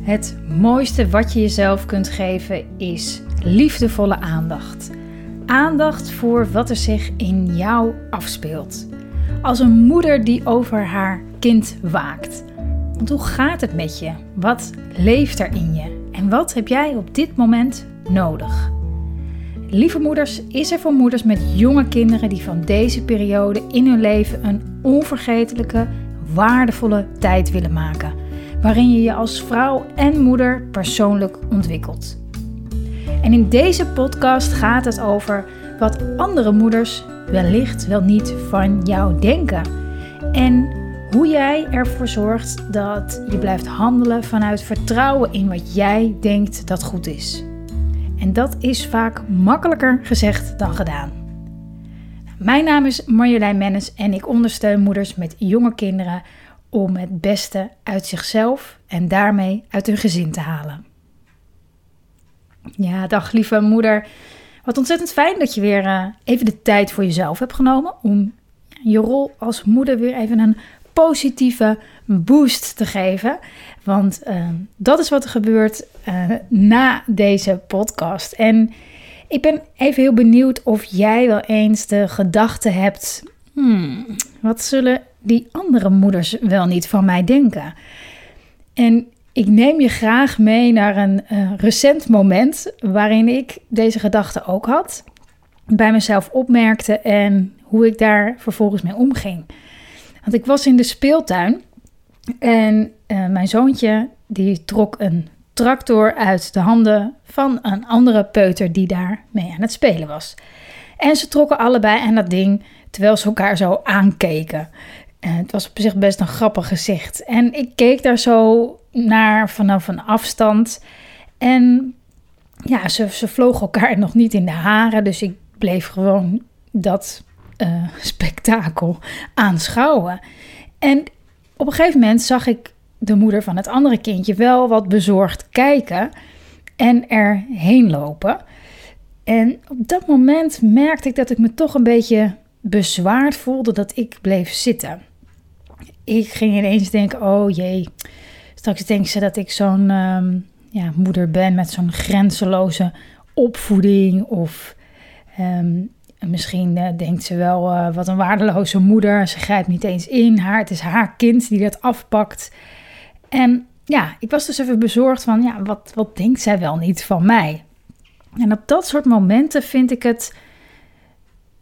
Het mooiste wat je jezelf kunt geven is liefdevolle aandacht. Aandacht voor wat er zich in jou afspeelt. Als een moeder die over haar kind waakt. Want hoe gaat het met je? Wat leeft er in je? En wat heb jij op dit moment nodig? Lieve Moeders is er voor moeders met jonge kinderen die van deze periode in hun leven een onvergetelijke, waardevolle tijd willen maken waarin je je als vrouw en moeder persoonlijk ontwikkelt. En in deze podcast gaat het over wat andere moeders wellicht wel niet van jou denken. En hoe jij ervoor zorgt dat je blijft handelen vanuit vertrouwen in wat jij denkt dat goed is. En dat is vaak makkelijker gezegd dan gedaan. Mijn naam is Marjolein Mennis en ik ondersteun moeders met jonge kinderen om het beste uit zichzelf en daarmee uit hun gezin te halen. Ja, dag lieve moeder. Wat ontzettend fijn dat je weer uh, even de tijd voor jezelf hebt genomen om je rol als moeder weer even een positieve boost te geven. Want uh, dat is wat er gebeurt uh, na deze podcast. En ik ben even heel benieuwd of jij wel eens de gedachte hebt: hmm, wat zullen die andere moeders wel niet van mij denken? En ik neem je graag mee naar een uh, recent moment waarin ik deze gedachte ook had, bij mezelf opmerkte en hoe ik daar vervolgens mee omging. Want ik was in de speeltuin en uh, mijn zoontje die trok een tractor uit de handen van een andere peuter die daar mee aan het spelen was. En ze trokken allebei aan dat ding terwijl ze elkaar zo aankeken. Uh, het was op zich best een grappig gezicht. En ik keek daar zo naar vanaf een afstand. En ja, ze, ze vlogen elkaar nog niet in de haren. Dus ik bleef gewoon dat uh, spektakel aanschouwen. En op een gegeven moment zag ik de moeder van het andere kindje wel wat bezorgd kijken en erheen lopen. En op dat moment merkte ik dat ik me toch een beetje bezwaard voelde dat ik bleef zitten. Ik ging ineens denken: oh jee, straks denken ze dat ik zo'n um, ja, moeder ben met zo'n grenzeloze opvoeding. Of um, misschien uh, denkt ze wel: uh, wat een waardeloze moeder. Ze grijpt niet eens in haar. Het is haar kind die dat afpakt. En ja, ik was dus even bezorgd van: ja, wat, wat denkt zij wel niet van mij? En op dat soort momenten vind ik het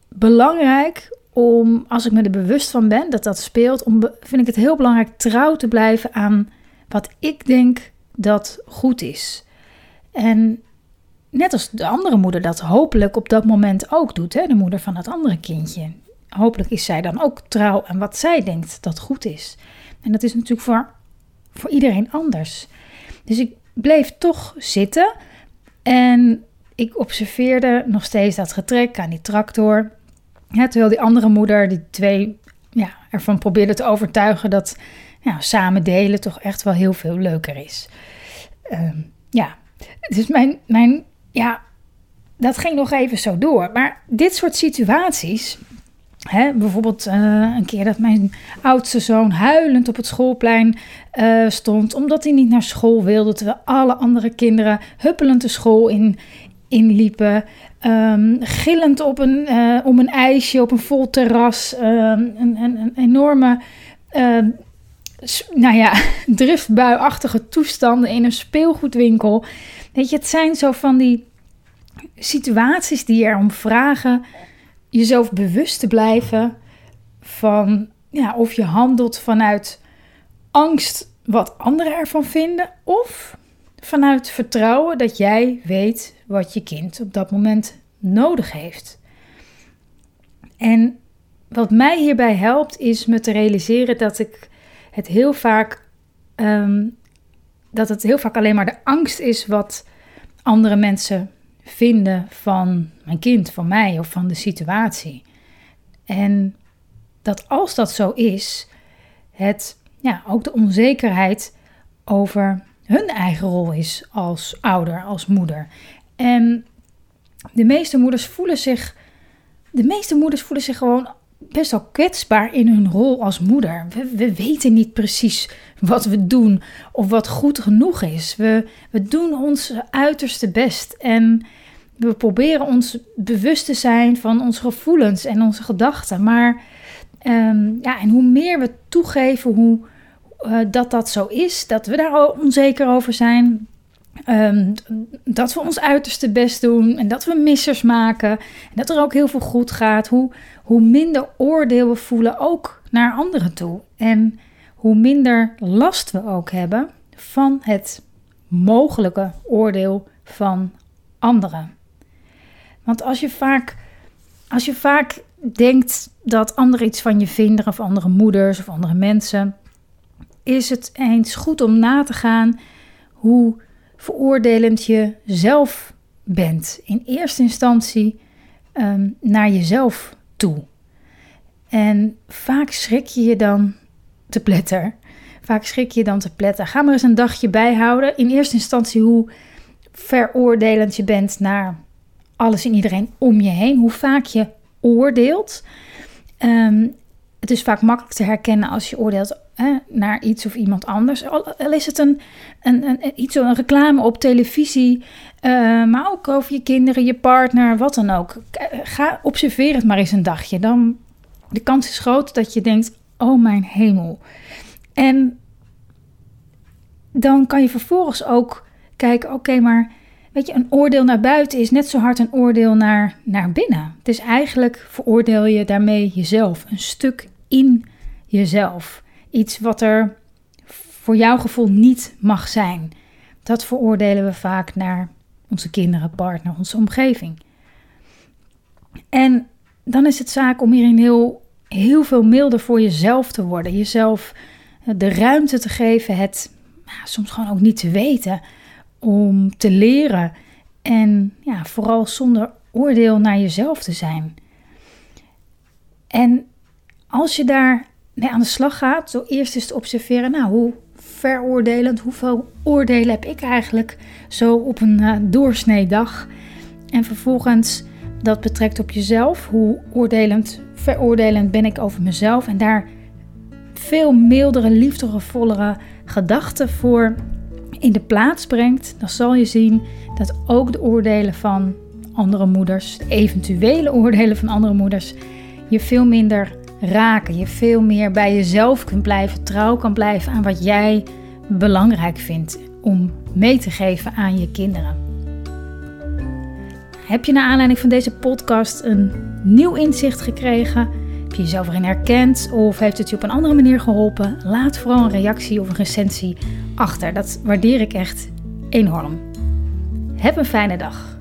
belangrijk om, als ik me er bewust van ben dat dat speelt, om, vind ik het heel belangrijk trouw te blijven aan wat ik denk dat goed is. En net als de andere moeder dat hopelijk op dat moment ook doet, hè, de moeder van het andere kindje. Hopelijk is zij dan ook trouw aan wat zij denkt dat goed is. En dat is natuurlijk voor, voor iedereen anders. Dus ik bleef toch zitten en ik observeerde nog steeds dat getrek aan die tractor. Ja, terwijl die andere moeder, die twee, ja, ervan probeerde te overtuigen dat ja, samen delen toch echt wel heel veel leuker is. Um, ja, dus mijn, mijn, ja, dat ging nog even zo door. Maar dit soort situaties, hè, bijvoorbeeld uh, een keer dat mijn oudste zoon huilend op het schoolplein uh, stond, omdat hij niet naar school wilde, terwijl alle andere kinderen huppelend de school in, inliepen. Um, gillend op een, uh, om een ijsje op een vol terras. Um, een, een, een, enorme, uh, nou ja, driftbuiachtige toestanden in een speelgoedwinkel. Weet je, het zijn zo van die situaties die erom vragen jezelf bewust te blijven van ja, of je handelt vanuit angst wat anderen ervan vinden of vanuit vertrouwen dat jij weet wat je kind op dat moment nodig heeft. En wat mij hierbij helpt, is me te realiseren dat ik het heel vaak. Um, dat het heel vaak alleen maar de angst is wat andere mensen vinden van mijn kind, van mij of van de situatie. En dat als dat zo is, het ja, ook de onzekerheid over hun eigen rol is als ouder, als moeder. En de meeste moeders voelen zich, de meeste moeders voelen zich gewoon best wel kwetsbaar in hun rol als moeder. We, we, weten niet precies wat we doen of wat goed genoeg is. We, we doen ons uiterste best en we proberen ons bewust te zijn van onze gevoelens en onze gedachten. Maar ehm, ja, en hoe meer we toegeven hoe, uh, dat dat zo is, dat we daar onzeker over zijn, Um, dat we ons uiterste best doen en dat we missers maken. En dat er ook heel veel goed gaat. Hoe, hoe minder oordeel we voelen ook naar anderen toe. En hoe minder last we ook hebben van het mogelijke oordeel van anderen. Want als je vaak, als je vaak denkt dat anderen iets van je vinden, of andere moeders of andere mensen, is het eens goed om na te gaan hoe veroordelend je zelf bent. In eerste instantie um, naar jezelf toe. En vaak schrik je je dan te pletter. Vaak schrik je dan te pletter. Ga maar eens een dagje bijhouden. In eerste instantie hoe veroordelend je bent naar alles en iedereen om je heen. Hoe vaak je oordeelt. Um, het is vaak makkelijk te herkennen als je oordeelt naar iets of iemand anders. Al is het een, een, een, iets, een reclame op televisie, uh, maar ook over je kinderen, je partner, wat dan ook. Ga observeer het maar eens een dagje. Dan de kans is groot dat je denkt: oh mijn hemel. En dan kan je vervolgens ook kijken: oké, maar weet je, een oordeel naar buiten is net zo hard een oordeel naar, naar binnen. Het is eigenlijk veroordeel je daarmee jezelf, een stuk in jezelf. Iets wat er voor jouw gevoel niet mag zijn. Dat veroordelen we vaak naar onze kinderen, partner, onze omgeving. En dan is het zaak om hierin heel, heel veel milder voor jezelf te worden. Jezelf de ruimte te geven, het nou, soms gewoon ook niet te weten, om te leren. En ja, vooral zonder oordeel naar jezelf te zijn. En als je daar mee aan de slag gaat, zo eerst eens te observeren, nou, hoe veroordelend, hoeveel oordelen heb ik eigenlijk zo op een uh, doorsnee dag? En vervolgens dat betrekt op jezelf, hoe oordelend, veroordelend ben ik over mezelf? En daar veel mildere, liefdevollere gedachten voor in de plaats brengt, dan zal je zien dat ook de oordelen van andere moeders, de eventuele oordelen van andere moeders, je veel minder raken. Je veel meer bij jezelf kunt blijven, trouw kan blijven aan wat jij belangrijk vindt om mee te geven aan je kinderen. Heb je naar aanleiding van deze podcast een nieuw inzicht gekregen? Heb je jezelf erin herkend of heeft het je op een andere manier geholpen? Laat vooral een reactie of een recensie achter. Dat waardeer ik echt enorm. Heb een fijne dag.